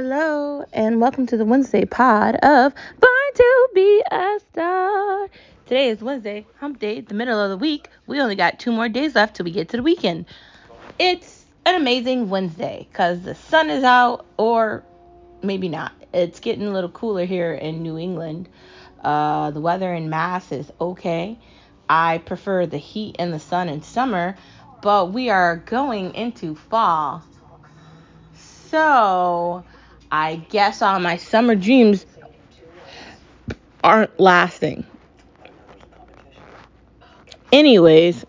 Hello, and welcome to the Wednesday pod of Born to Be a Star. Today is Wednesday, hump day, the middle of the week. We only got two more days left till we get to the weekend. It's an amazing Wednesday because the sun is out, or maybe not. It's getting a little cooler here in New England. Uh, the weather in Mass is okay. I prefer the heat and the sun in summer, but we are going into fall. So, I guess all my summer dreams aren't lasting. Anyways,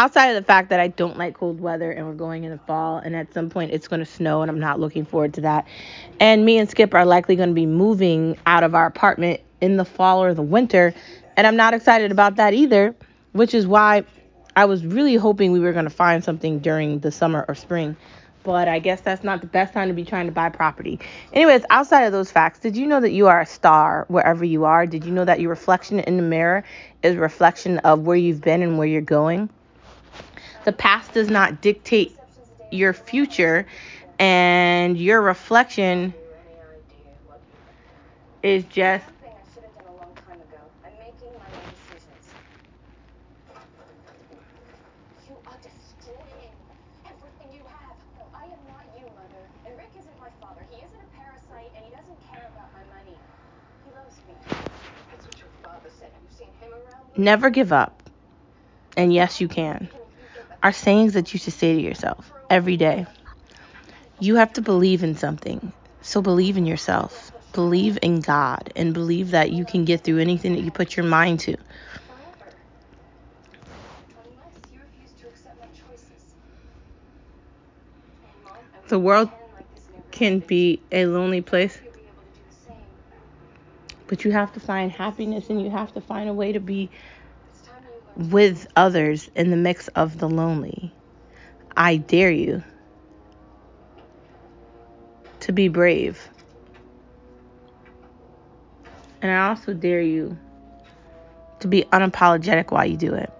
outside of the fact that I don't like cold weather and we're going in the fall and at some point it's going to snow and I'm not looking forward to that. And me and Skip are likely going to be moving out of our apartment in the fall or the winter and I'm not excited about that either, which is why I was really hoping we were going to find something during the summer or spring. But I guess that's not the best time to be trying to buy property. Anyways, outside of those facts, did you know that you are a star wherever you are? Did you know that your reflection in the mirror is a reflection of where you've been and where you're going? The past does not dictate your future, and your reflection is just Never give up. And yes, you can. Are sayings that you should say to yourself every day. You have to believe in something. So believe in yourself. Believe in God and believe that you can get through anything that you put your mind to. The world can be a lonely place, but you have to find happiness and you have to find a way to be with others in the mix of the lonely. I dare you to be brave. And I also dare you to be unapologetic while you do it.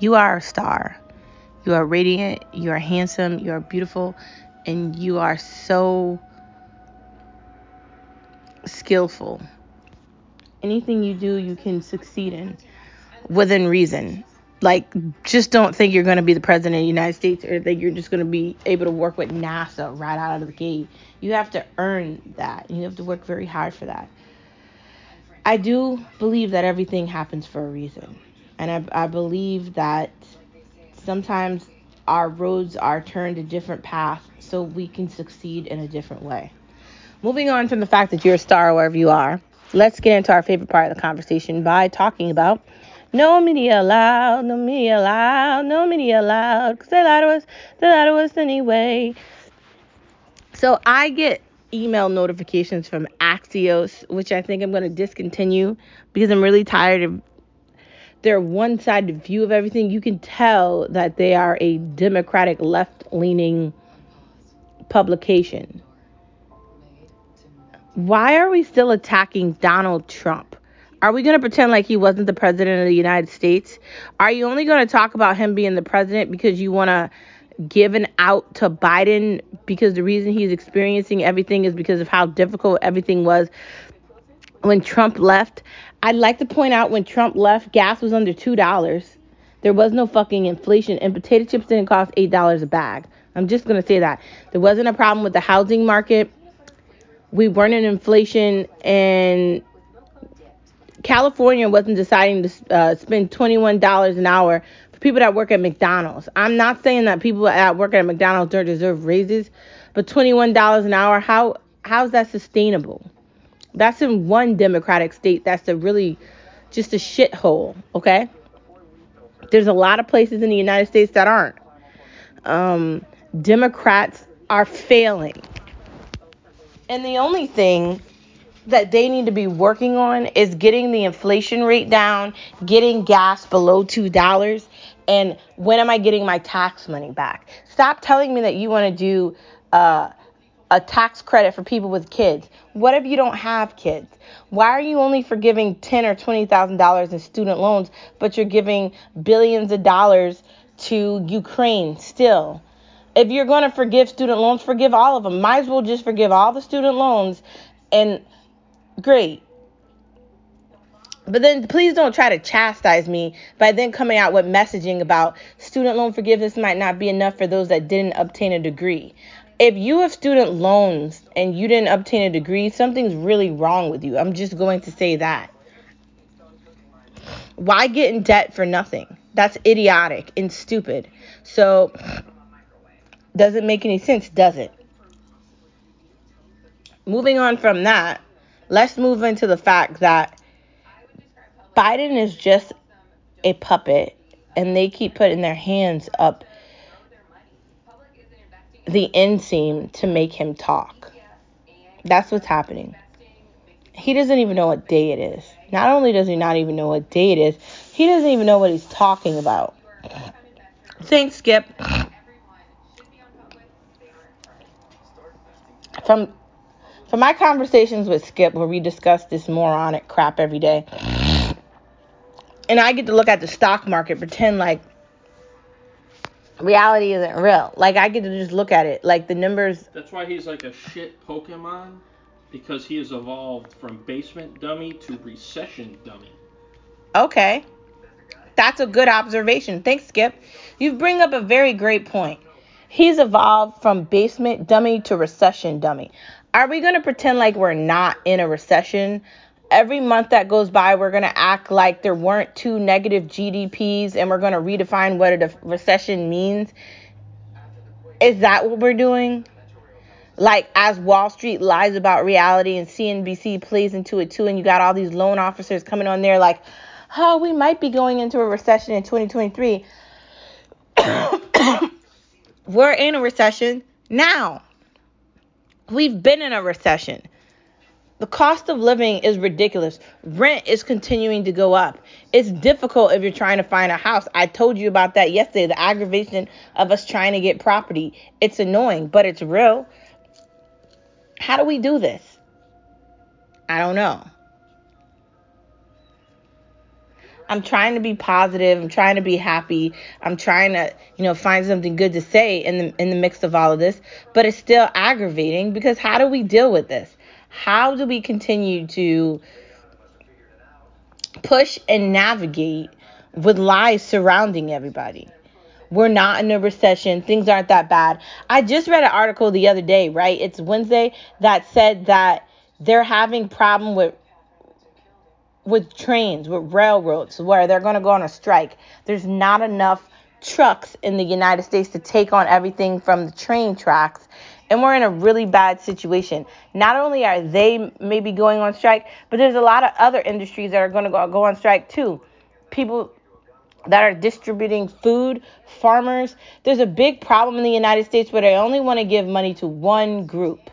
You are a star. You are radiant, you are handsome, you are beautiful, and you are so skillful. Anything you do, you can succeed in within reason. Like, just don't think you're going to be the president of the United States or that you're just going to be able to work with NASA right out of the gate. You have to earn that. You have to work very hard for that. I do believe that everything happens for a reason. And I, I believe that sometimes our roads are turned a different path so we can succeed in a different way. Moving on from the fact that you're a star wherever you are, let's get into our favorite part of the conversation by talking about no media allowed, no media allowed, no media allowed, because they lie to us, they lie to us anyway. So I get email notifications from Axios, which I think I'm going to discontinue because I'm really tired of their one sided view of everything. You can tell that they are a Democratic left leaning publication. Why are we still attacking Donald Trump? Are we going to pretend like he wasn't the president of the United States? Are you only going to talk about him being the president because you want to give an out to Biden because the reason he's experiencing everything is because of how difficult everything was when Trump left? I'd like to point out when Trump left, gas was under $2. There was no fucking inflation, and potato chips didn't cost $8 a bag. I'm just going to say that. There wasn't a problem with the housing market. We weren't in inflation, and California wasn't deciding to uh, spend $21 an hour for people that work at McDonald's. I'm not saying that people that work at McDonald's don't deserve raises, but $21 an hour, how how's that sustainable? That's in one democratic state. That's a really just a shithole, okay? There's a lot of places in the United States that aren't. Um, Democrats are failing. And the only thing that they need to be working on is getting the inflation rate down, getting gas below $2, and when am I getting my tax money back? Stop telling me that you want to do uh, a tax credit for people with kids. What if you don't have kids? Why are you only forgiving ten or twenty thousand dollars in student loans, but you're giving billions of dollars to Ukraine still? If you're going to forgive student loans, forgive all of them. Might as well just forgive all the student loans and great. But then please don't try to chastise me by then coming out with messaging about student loan forgiveness might not be enough for those that didn't obtain a degree. If you have student loans and you didn't obtain a degree, something's really wrong with you. I'm just going to say that. Why get in debt for nothing? That's idiotic and stupid. So, doesn't make any sense, does it? Moving on from that, let's move into the fact that Biden is just a puppet and they keep putting their hands up the inseam to make him talk. That's what's happening. He doesn't even know what day it is. Not only does he not even know what day it is, he doesn't even know what he's talking about. Thanks, Skip. From from my conversations with Skip, where we discuss this moronic crap every day, and I get to look at the stock market, pretend like reality isn't real. Like I get to just look at it, like the numbers. That's why he's like a shit Pokemon, because he has evolved from basement dummy to recession dummy. Okay, that's a good observation. Thanks, Skip. You bring up a very great point. He's evolved from basement dummy to recession dummy. Are we going to pretend like we're not in a recession? Every month that goes by, we're going to act like there weren't two negative GDPs and we're going to redefine what a recession means. Is that what we're doing? Like, as Wall Street lies about reality and CNBC plays into it too, and you got all these loan officers coming on there like, oh, we might be going into a recession in 2023. We're in a recession now. We've been in a recession. The cost of living is ridiculous. Rent is continuing to go up. It's difficult if you're trying to find a house. I told you about that yesterday, the aggravation of us trying to get property. It's annoying, but it's real. How do we do this? I don't know. I'm trying to be positive. I'm trying to be happy. I'm trying to, you know, find something good to say in the in the mix of all of this, but it's still aggravating because how do we deal with this? How do we continue to push and navigate with lies surrounding everybody? We're not in a recession. Things aren't that bad. I just read an article the other day, right? It's Wednesday that said that they're having problem with with trains, with railroads, where they're going to go on a strike. There's not enough trucks in the United States to take on everything from the train tracks. And we're in a really bad situation. Not only are they maybe going on strike, but there's a lot of other industries that are going to go, go on strike too. People that are distributing food, farmers. There's a big problem in the United States where they only want to give money to one group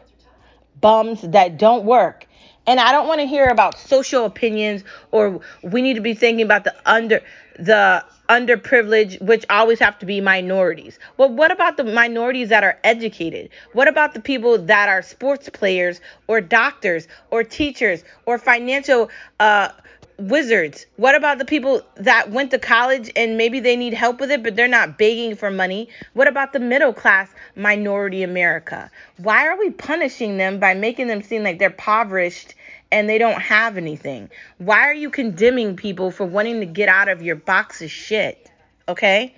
bums that don't work and I don't want to hear about social opinions or we need to be thinking about the under the underprivileged, which always have to be minorities. Well, what about the minorities that are educated? What about the people that are sports players or doctors or teachers or financial uh, wizards? What about the people that went to college and maybe they need help with it, but they're not begging for money? What about the middle class minority America? Why are we punishing them by making them seem like they're impoverished and they don't have anything? Why are you condemning people for wanting to get out of your box of shit? Okay?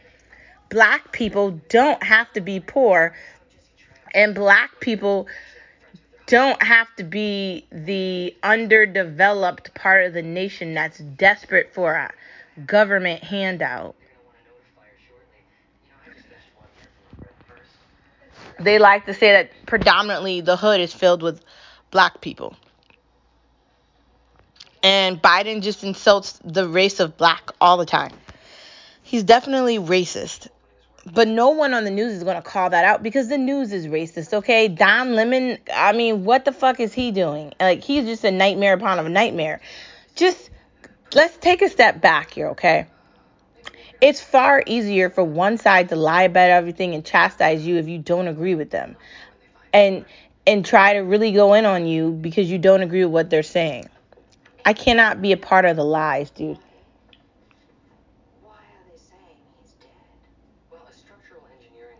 Black people don't have to be poor, and black people don't have to be the underdeveloped part of the nation that's desperate for a government handout. They like to say that predominantly the hood is filled with black people. And Biden just insults the race of black all the time. He's definitely racist. But no one on the news is going to call that out because the news is racist, okay? Don Lemon, I mean, what the fuck is he doing? Like, he's just a nightmare upon a nightmare. Just let's take a step back here, okay? It's far easier for one side to lie about everything and chastise you if you don't agree with them. And and try to really go in on you because you don't agree with what they're saying. I cannot be a part of the lies, dude. Why are they saying he's dead? Well, a structural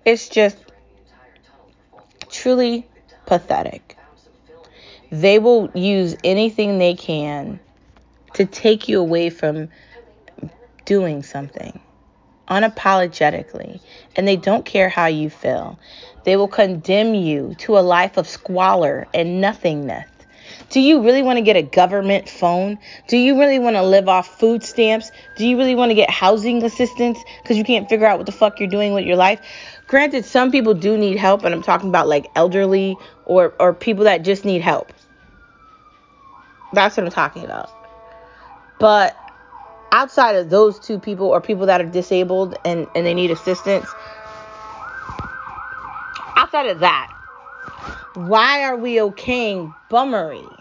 It's just during the entire tunnel for faulty wiring truly pathetic. Found some film They will use anything they can to take you away from doing something unapologetically. And they don't care how you feel. They will condemn you to a life of squalor and nothingness. Do you really want to get a government phone? Do you really want to live off food stamps? Do you really want to get housing assistance because you can't figure out what the fuck you're doing with your life? Granted, some people do need help, and I'm talking about like elderly or, or people that just need help. That's what I'm talking about. But outside of those two people or people that are disabled and, and they need assistance, outside of that, why are we okaying bummery?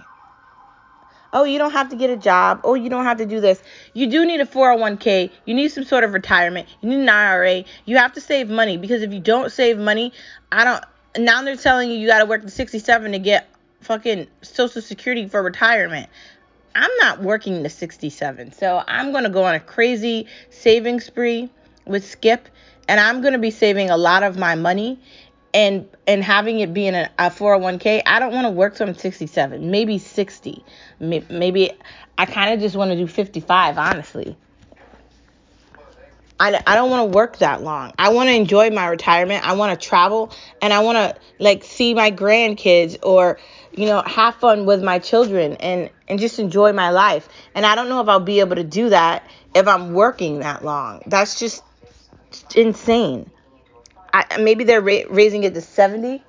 Oh, you don't have to get a job. Oh, you don't have to do this. You do need a 401k. You need some sort of retirement. You need an IRA. You have to save money because if you don't save money, I don't. Now they're telling you you got to work to 67 to get fucking Social Security for retirement. I'm not working to 67. So I'm going to go on a crazy saving spree with Skip and I'm going to be saving a lot of my money and and having it be in a, a 401k. I don't want to work till I'm 67, maybe 60. Maybe I kind of just want to do 55, honestly. I, I don't want to work that long. I want to enjoy my retirement. I want to travel and I want to like see my grandkids or you know have fun with my children and and just enjoy my life. And I don't know if I'll be able to do that if I'm working that long. That's just insane. I maybe they're ra- raising it to 70.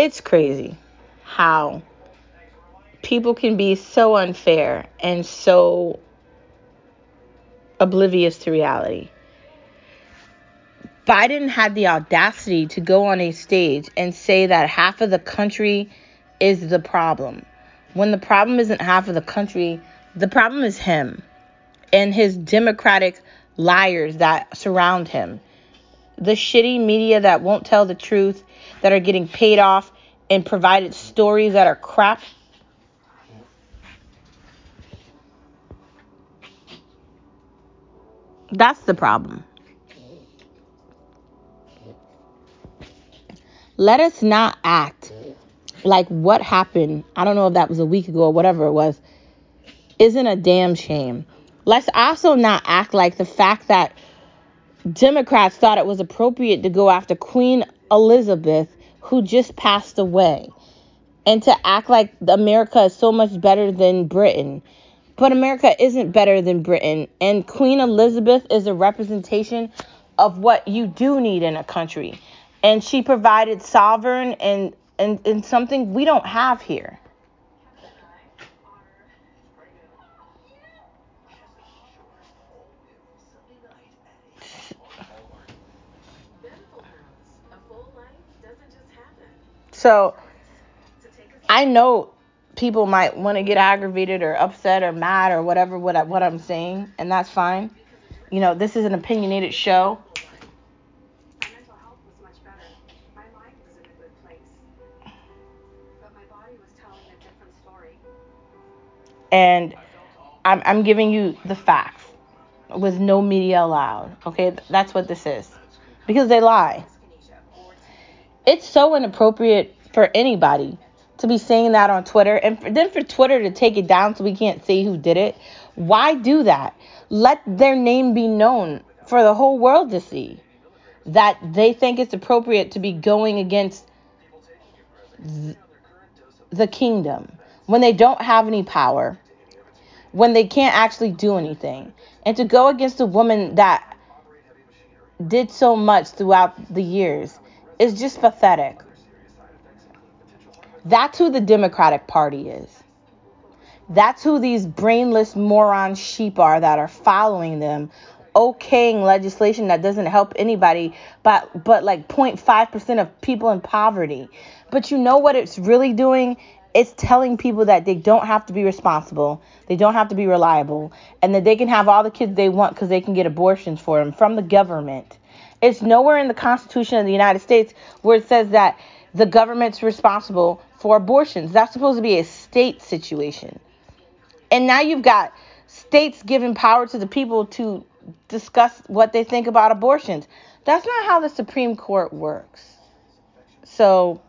It's crazy how people can be so unfair and so oblivious to reality. Biden had the audacity to go on a stage and say that half of the country is the problem. When the problem isn't half of the country, the problem is him and his democratic liars that surround him. The shitty media that won't tell the truth, that are getting paid off and provided stories that are crap. That's the problem. Let us not act like what happened, I don't know if that was a week ago or whatever it was, isn't a damn shame. Let's also not act like the fact that Democrats thought it was appropriate to go after Queen Elizabeth, who just passed away, and to act like America is so much better than Britain. But America isn't better than Britain, and Queen Elizabeth is a representation of what you do need in a country. And she provided sovereign and, and, and something we don't have here. A full life doesn't just happen. So I know people might want to get aggravated or upset or mad or whatever what, I, what I'm saying, and that's fine. You know, this is an opinionated show. And I'm, I'm giving you the facts with no media allowed. Okay, that's what this is because they lie. It's so inappropriate for anybody to be saying that on Twitter and for, then for Twitter to take it down so we can't see who did it. Why do that? Let their name be known for the whole world to see that they think it's appropriate to be going against th- the kingdom when they don't have any power, when they can't actually do anything, and to go against a woman that did so much throughout the years is just pathetic. That's who the Democratic Party is. That's who these brainless moron sheep are that are following them, okaying legislation that doesn't help anybody, but but like 0.5% of people in poverty. But you know what it's really doing? It's telling people that they don't have to be responsible, they don't have to be reliable, and that they can have all the kids they want because they can get abortions for them from the government. It's nowhere in the Constitution of the United States where it says that the government's responsible for abortions. That's supposed to be a state situation. And now you've got states giving power to the people to discuss what they think about abortions. That's not how the Supreme Court works. So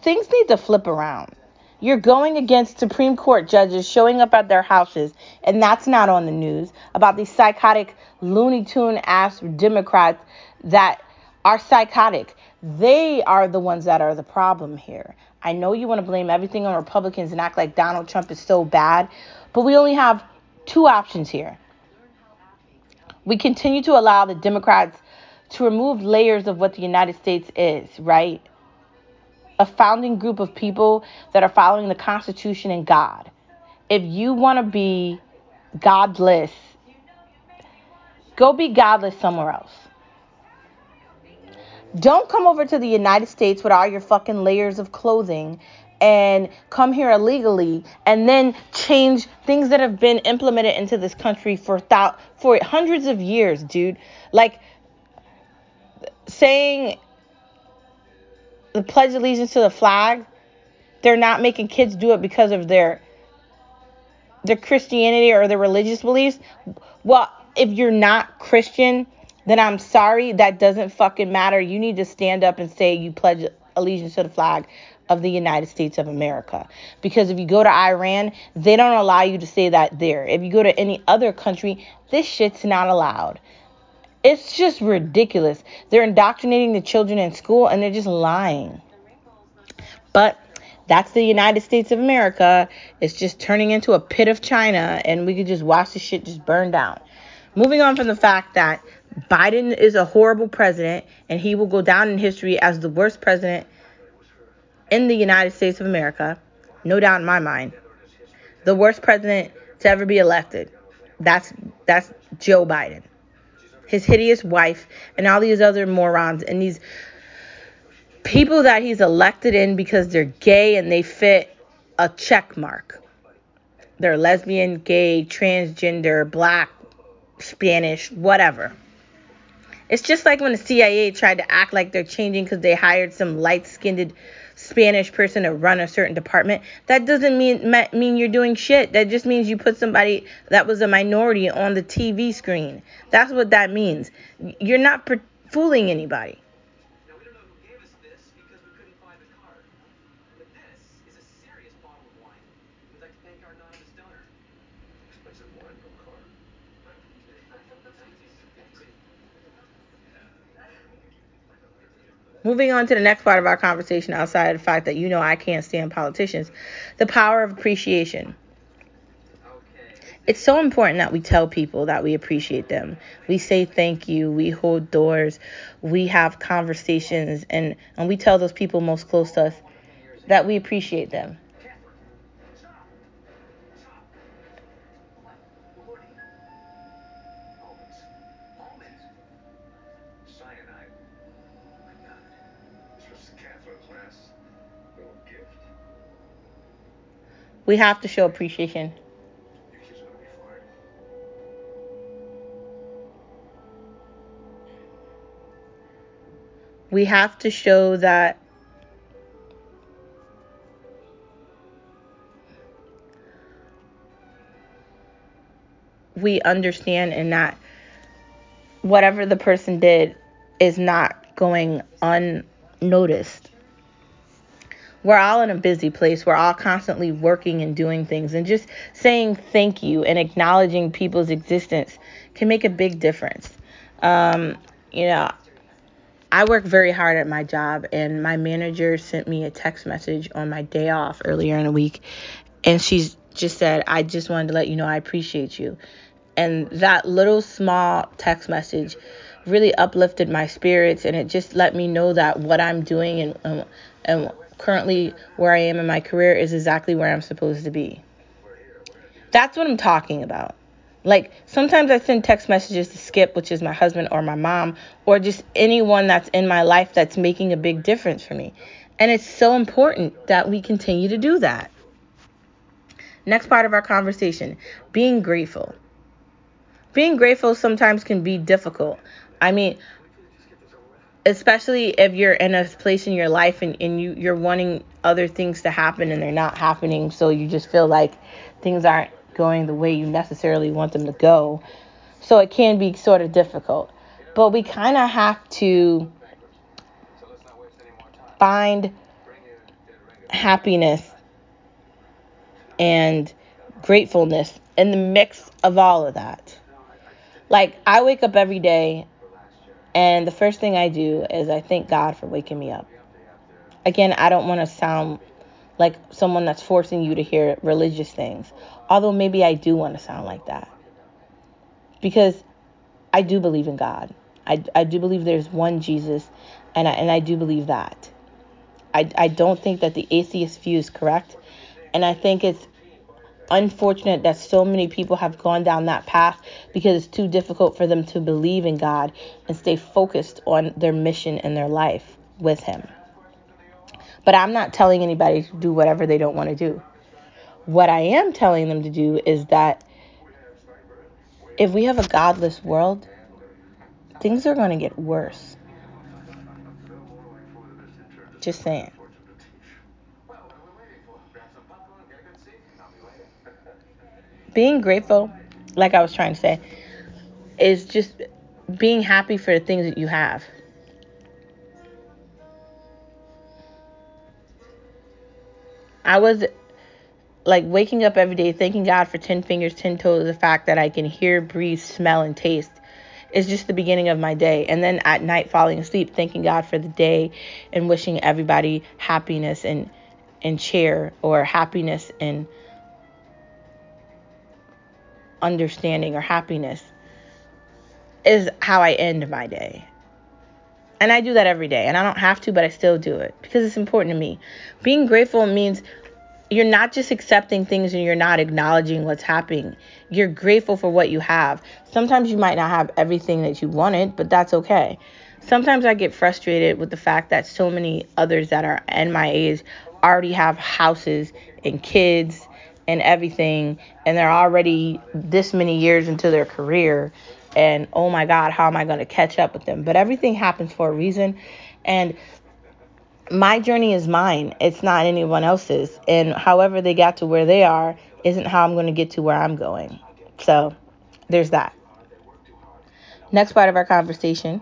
things need to flip around. You're going against Supreme Court judges showing up at their houses, and that's not on the news about these psychotic, Looney Tune ass Democrats that are psychotic. They are the ones that are the problem here. I know you want to blame everything on Republicans and act like Donald Trump is so bad, but we only have two options here. We continue to allow the Democrats to remove layers of what the United States is, right? A founding group of people that are following the Constitution and God. If you want to be godless, go be godless somewhere else. Don't come over to the United States with all your fucking layers of clothing and come here illegally and then change things that have been implemented into this country for thou- for hundreds of years, dude. Like saying the pledge allegiance to the flag, they're not making kids do it because of their their Christianity or their religious beliefs. Well, if you're not Christian, then I'm sorry, that doesn't fucking matter. You need to stand up and say you pledge allegiance to the flag of the United States of America. Because if you go to Iran, they don't allow you to say that there. If you go to any other country, this shit's not allowed. It's just ridiculous. They're indoctrinating the children in school and they're just lying. But that's the United States of America. It's just turning into a pit of China and we could just watch the shit just burn down. Moving on from the fact that Biden is a horrible president and he will go down in history as the worst president in the United States of America. No doubt in my mind. The worst president to ever be elected. That's that's Joe Biden. His hideous wife and all these other morons and these people that he's elected in because they're gay and they fit a check mark. They're lesbian, gay, transgender, black, Spanish, whatever. It's just like when the CIA tried to act like they're changing because they hired some light skinned Spanish person to run a certain department. That doesn't mean mean you're doing shit. That just means you put somebody that was a minority on the TV screen. That's what that means. You're not fooling anybody. Now we don't know who gave us this because we couldn't find the card. But this is a serious bottle of wine. We'd like to thank our anonymous donor. Expensive wine, no car. Moving on to the next part of our conversation, outside of the fact that you know I can't stand politicians, the power of appreciation. It's so important that we tell people that we appreciate them. We say thank you, we hold doors, we have conversations, and, and we tell those people most close to us that we appreciate them. We have to show appreciation. We have to show that we understand and that whatever the person did is not going unnoticed. We're all in a busy place. We're all constantly working and doing things. And just saying thank you and acknowledging people's existence can make a big difference. Um, you know, I work very hard at my job, and my manager sent me a text message on my day off earlier in the week, and she's just said, I just wanted to let you know I appreciate you. And that little small text message really uplifted my spirits, and it just let me know that what I'm doing and, and, and currently where I am in my career is exactly where I'm supposed to be. That's what I'm talking about. Like sometimes I send text messages to Skip, which is my husband or my mom, or just anyone that's in my life that's making a big difference for me. And it's so important that we continue to do that. Next part of our conversation being grateful. Being grateful sometimes can be difficult. I mean, especially if you're in a place in your life and, and you, you're wanting other things to happen and they're not happening, so you just feel like things aren't going the way you necessarily want them to go. So it can be sort of difficult. But we kind of have to find happiness and gratefulness in the mix of all of that. Like, I wake up every day, and the first thing I do is I thank God for waking me up. Again, I don't want to sound like someone that's forcing you to hear religious things, although maybe I do want to sound like that. Because I do believe in God. I, I do believe there's one Jesus, and I, and I do believe that. I, I don't think that the atheist view is correct, and I think it's unfortunate that so many people have gone down that path because it's too difficult for them to believe in God and stay focused on their mission in their life with Him. But I'm not telling anybody to do whatever they don't want to do. What I am telling them to do is that if we have a godless world, things are going to get worse. Just saying. Being grateful, like I was trying to say, is just being happy for the things that you have. I was like waking up every day thanking God for 10 fingers, 10 toes, the fact that I can hear, breathe, smell, and taste is just the beginning of my day. And then at night, falling asleep, thanking God for the day and wishing everybody happiness and, and cheer or happiness and understanding or happiness is how I end my day. And I do that every day. And I don't have to, but I still do it because it's important to me. Being grateful means you're not just accepting things and you're not acknowledging what's happening. You're grateful for what you have. Sometimes you might not have everything that you wanted, but that's okay. Sometimes I get frustrated with the fact that so many others that are in my age already have houses and kids and everything, and they're already this many years into their career. And oh my God, how am I going to catch up with them? But everything happens for a reason. And my journey is mine. It's not anyone else's. And however they got to where they are isn't how I'm going to get to where I'm going. So there's that. Next part of our conversation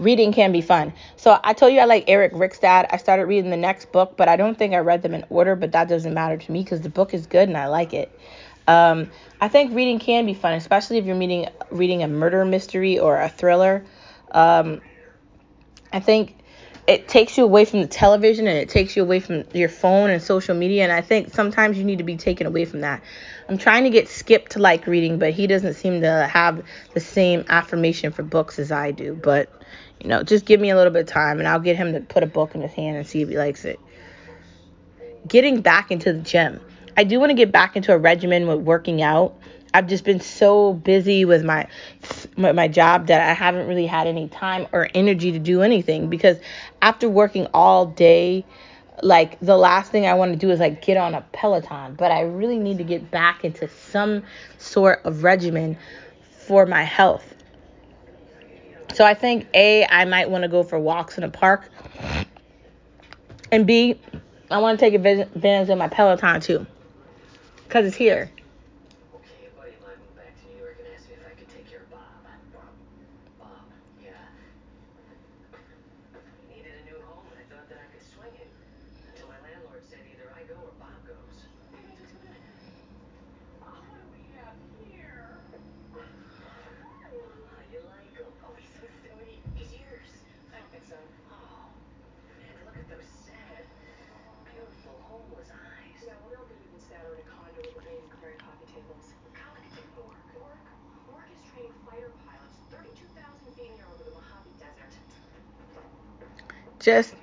reading can be fun. So I told you I like Eric Rickstad. I started reading the next book, but I don't think I read them in order, but that doesn't matter to me because the book is good and I like it. Um, I think reading can be fun, especially if you're reading reading a murder mystery or a thriller. Um, I think it takes you away from the television and it takes you away from your phone and social media. And I think sometimes you need to be taken away from that. I'm trying to get Skip to like reading, but he doesn't seem to have the same affirmation for books as I do. But you know, just give me a little bit of time and I'll get him to put a book in his hand and see if he likes it. Getting back into the gym. I do want to get back into a regimen with working out. I've just been so busy with my my job that I haven't really had any time or energy to do anything because after working all day like the last thing I want to do is like get on a Peloton, but I really need to get back into some sort of regimen for my health. So I think A, I might want to go for walks in a park. And B, I want to take advantage of my Peloton too. Because it's here. Okay, a buddy of mine moved back to New York and asked me if I could take care of Bob. Bob? Bob, yeah. He needed a new home, and I thought that I could swing it. Until my landlord said either I go or Bob goes. Oh, what do we have here? Oh, you like him? Oh, he's so sweet. He's yours. I don't think so. Oh, Amanda, look at those sad, beautiful, homeless eyes. Yeah, well, they'll be even sadder in a condo with a baby crying just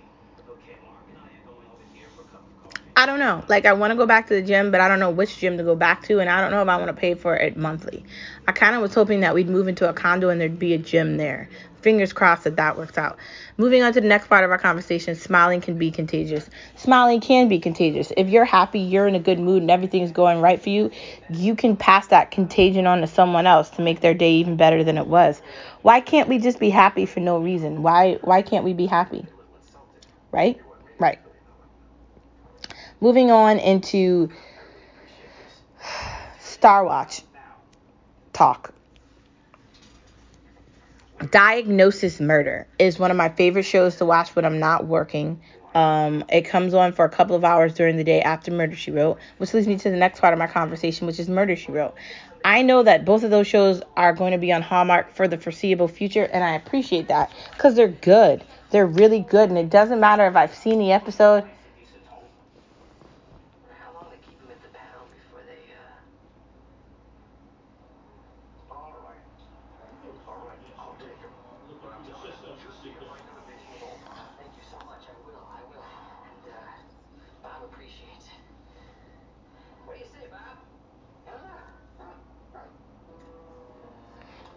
I don't know. Like I want to go back to the gym, but I don't know which gym to go back to, and I don't know if I want to pay for it monthly. I kind of was hoping that we'd move into a condo and there'd be a gym there. Fingers crossed that that works out. Moving on to the next part of our conversation, smiling can be contagious. Smiling can be contagious. If you're happy, you're in a good mood, and everything's going right for you, you can pass that contagion on to someone else to make their day even better than it was. Why can't we just be happy for no reason? Why why can't we be happy? Right? Right. Moving on into Star Watch talk. Diagnosis Murder is one of my favorite shows to watch when I'm not working. Um, it comes on for a couple of hours during the day after Murder She Wrote, which leads me to the next part of my conversation, which is Murder She Wrote. I know that both of those shows are going to be on Hallmark for the foreseeable future, and I appreciate that because they're good. They're really good, and it doesn't matter if I've seen the episode. How long they keep him at the panel before they, uh... All right. All right, I'll take him. But I'm telling you, just see if I can make him an offer. Thank you so much. I will. I will. And, uh, Bob appreciates it. What do you say, Bob?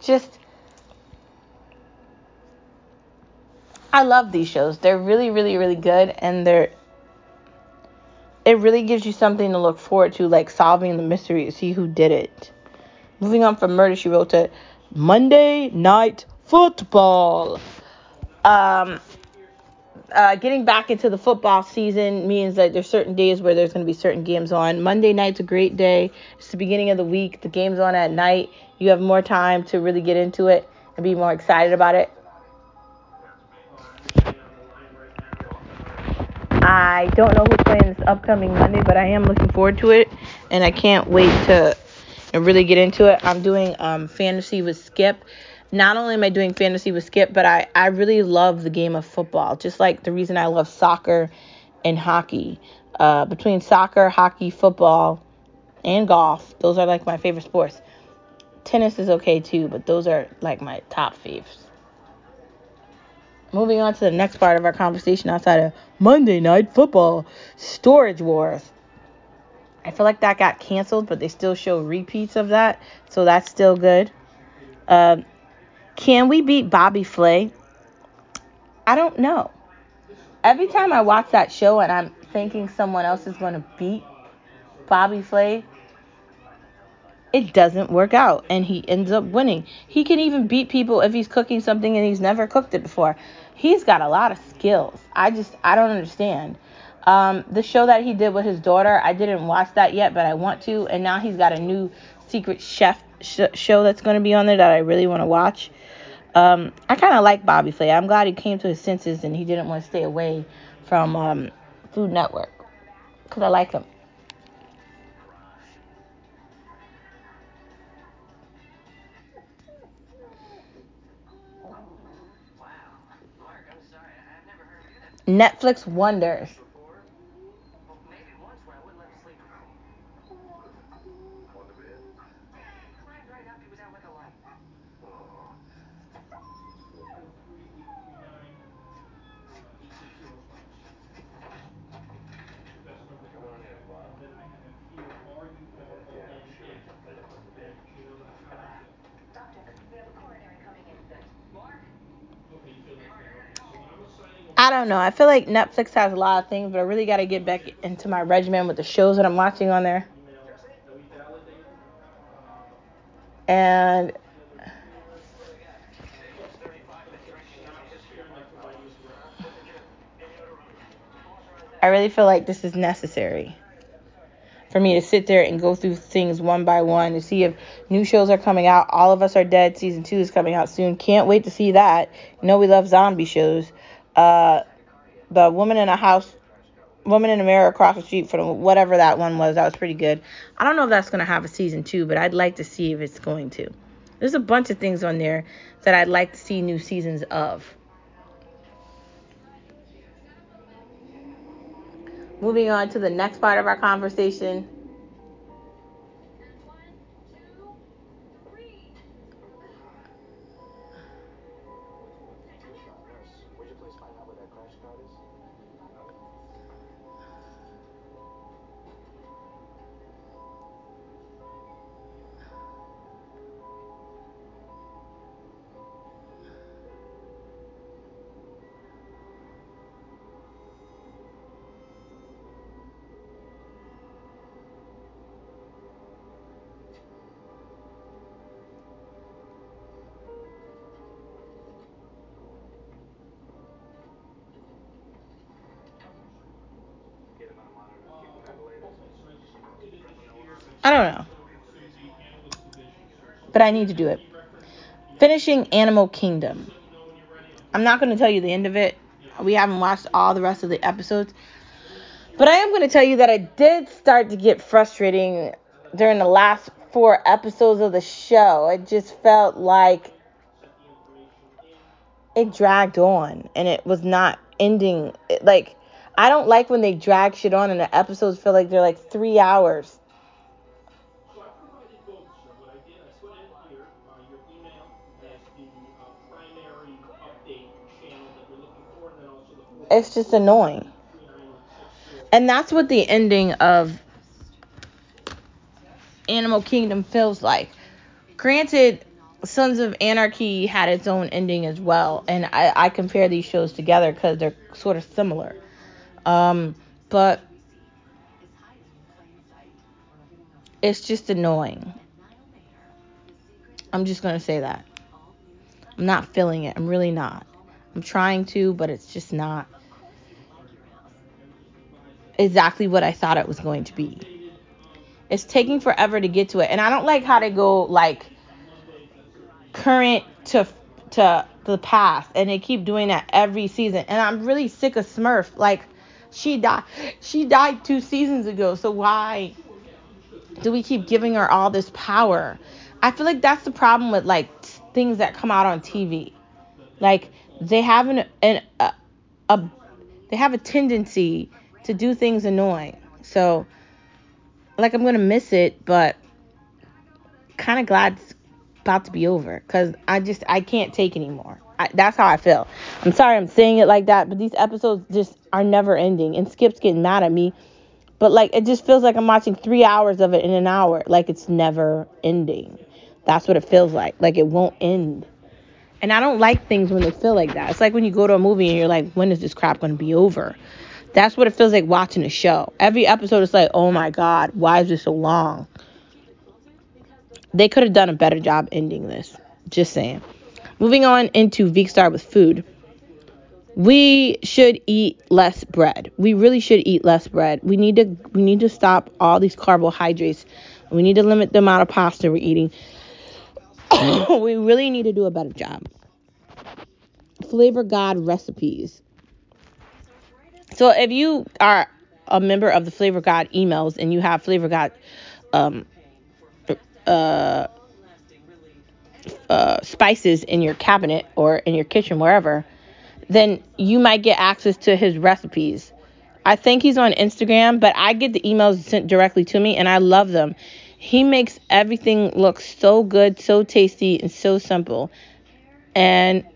just I love these shows. They're really, really, really good, and they're it really gives you something to look forward to, like solving the mystery to see who did it. Moving on from Murder She Wrote to Monday Night Football. Um, uh, getting back into the football season means that there's certain days where there's going to be certain games on. Monday night's a great day. It's the beginning of the week. The game's on at night. You have more time to really get into it and be more excited about it. I don't know who's playing this upcoming Monday, but I am looking forward to it, and I can't wait to really get into it. I'm doing um, fantasy with Skip. Not only am I doing fantasy with Skip, but I, I really love the game of football, just like the reason I love soccer and hockey. Uh, between soccer, hockey, football, and golf, those are like my favorite sports. Tennis is okay too, but those are like my top faves. Moving on to the next part of our conversation outside of Monday Night Football Storage Wars. I feel like that got canceled, but they still show repeats of that, so that's still good. Um, can we beat Bobby Flay? I don't know. Every time I watch that show and I'm thinking someone else is going to beat Bobby Flay, it doesn't work out and he ends up winning. He can even beat people if he's cooking something and he's never cooked it before. He's got a lot of skills. I just I don't understand. Um, the show that he did with his daughter, I didn't watch that yet, but I want to. And now he's got a new secret chef sh- show that's going to be on there that I really want to watch. Um, I kind of like Bobby Flay. I'm glad he came to his senses and he didn't want to stay away from um, Food Network because I like him. Netflix Wonders. before. Well, maybe once where I wouldn't let him sleep with me. On the bed? Climbed right up. He was out like a light. Oh. Come on in, Bob. Yeah, sure. Right up on the bed. Doctor, we have a coronary coming in. Mark? I don't know. I feel like Netflix has a lot of things, but I really got to get back into my regimen with the shows that I'm watching on there. And I really feel like this is necessary for me to sit there and go through things one by one to see if new shows are coming out. All of Us Are Dead season two is coming out soon. Can't wait to see that. You know we love zombie shows. Uh, the Woman in a House, Woman in a Mirror across the street from whatever that one was. That was pretty good. I don't know if that's gonna have a season two, but I'd like to see if it's going to. There's a bunch of things on there that I'd like to see new seasons of. Moving on to the next part of our conversation. I don't know. But I need to do it. Finishing Animal Kingdom. I'm not going to tell you the end of it. We haven't watched all the rest of the episodes. But I am going to tell you that I did start to get frustrating during the last four episodes of the show. It just felt like it dragged on and it was not ending. It, like, I don't like when they drag shit on and the episodes feel like they're like three hours. It's just annoying. And that's what the ending of Animal Kingdom feels like. Granted, Sons of Anarchy had its own ending as well, and I, I compare these shows together because they're sort of similar. Um, but it's just annoying. I'm just gonna say that. I'm not feeling it. I'm really not. I'm trying to, but it's just not exactly what I thought it was going to be. It's taking forever to get to it, and I don't like how they go like current to to the past, and they keep doing that every season. And I'm really sick of Smurf. Like she died, she died two seasons ago. So why do we keep giving her all this power? I feel like that's the problem with like things that come out on TV. Like they have an, an a, a they have a tendency to do things annoying. So like I'm gonna miss it, but kind of glad it's about to be over because I just I can't take anymore. I, that's how I feel. I'm sorry I'm saying it like that, but these episodes just are never ending. And Skip's getting mad at me, but like it just feels like I'm watching three hours of it in an hour. Like it's never ending. That's what it feels like. Like it won't end. And I don't like things when they feel like that. It's like when you go to a movie and you're like, when is this crap going to be over? That's what it feels like watching a show. Every episode is like, oh my God, why is this so long? They could have done a better job ending this. Just saying. Moving on into Veekstar with food. We should eat less bread. We really should eat less bread. We need to we need to stop all these carbohydrates. We need to limit the amount of pasta we're eating. we really need to do a better job. Flavor God recipes. So if you are a member of the Flavor God emails and you have Flavor God um, uh, uh, spices in your cabinet or in your kitchen, wherever, then you might get access to his recipes. I think he's on Instagram, but I get the emails sent directly to me and I love them. He makes everything look so good, so tasty, and so simple. And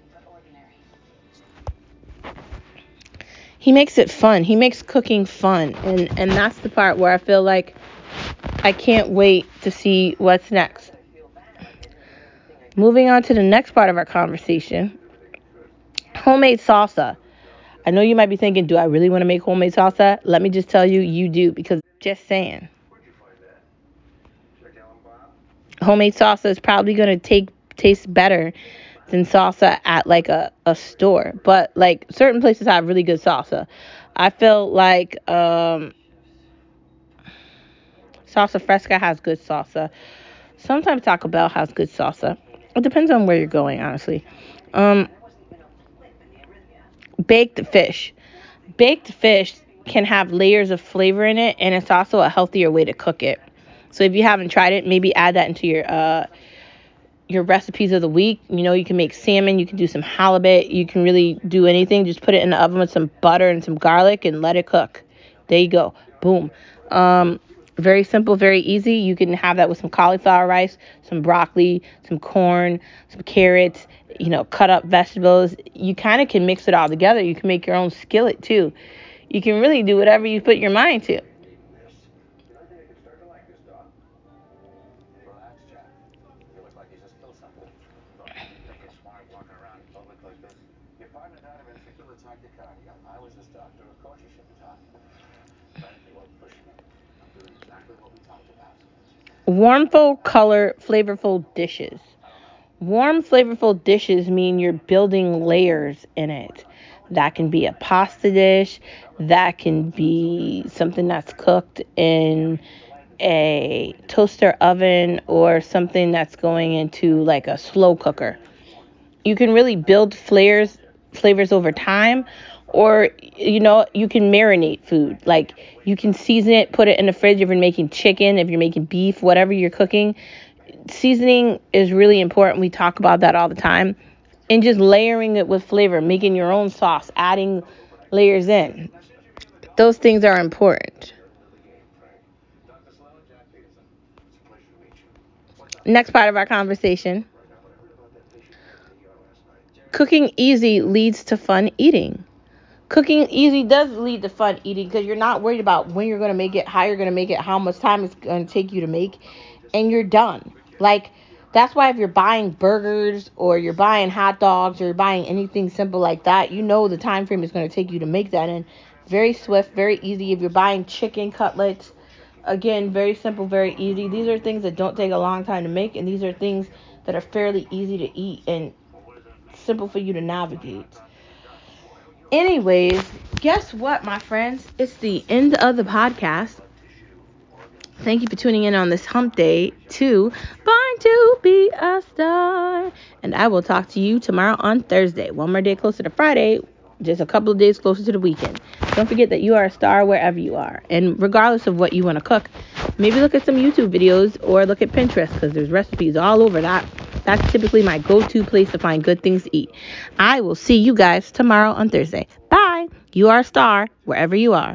he makes it fun. He makes cooking fun. And and that's the part where I feel like I can't wait to see what's next. Moving on to the next part of our conversation. Homemade salsa. I know you might be thinking, do I really want to make homemade salsa? Let me just tell you, you do because just saying. Homemade salsa is probably going to take taste better than salsa at like a, a store. But like certain places have really good salsa. I feel like um Salsa Fresca has good salsa. Sometimes Taco Bell has good salsa. It depends on where you're going, honestly. Um, baked fish. Baked fish can have layers of flavor in it, and it's also a healthier way to cook it. So if you haven't tried it, maybe add that into your uh, your recipes of the week. You know, you can make salmon, you can do some halibut, you can really do anything. Just put it in the oven with some butter and some garlic and let it cook. There you go. Boom. Um, very simple, very easy. You can have that with some cauliflower rice, some broccoli, some corn, some carrots, you know, cut up vegetables. You kind of can mix it all together. You can make your own skillet too. You can really do whatever you put your mind to. Warmful, color, flavorful dishes. Warm, flavorful dishes mean you're building layers in it. That can be a pasta dish, that can be something that's cooked in a toaster oven or something that's going into like a slow cooker. You can really build flavors flavors over time or you know you can marinate food. Like you can season it put it in the fridge if you're making chicken if you're making beef whatever you're cooking. Seasoning is really important. We talk about that all the time. And just layering it with flavor making your own sauce adding layers in. Those things are important. Next part of our conversation. ER cooking easy leads to fun eating. Cooking easy does lead to fun eating because you're not worried about when you're going to make it, how you're going to make it, how much time it's going to take you to make, and you're done. Like, that's why if you're buying burgers or you're buying hot dogs or you're buying anything simple like that, you know the time frame is going to take you to make that. And very swift, very easy. If you're buying chicken cutlets, again, very simple, very easy. These are things that don't take a long time to make, and these are things that are fairly easy to eat and simple for you to navigate. Anyways, guess what, my friends? It's the end of the podcast. Thank you for tuning in on this hump day to Born to Be a Star. And I will talk to you tomorrow on Thursday. One more day closer to Friday, just a couple of days closer to the weekend. Don't forget that you are a star wherever you are. And regardless of what you want to cook, maybe look at some YouTube videos or look at Pinterest because there's recipes all over that. That's typically my go to place to find good things to eat. I will see you guys tomorrow on Thursday. Bye. You are a star wherever you are.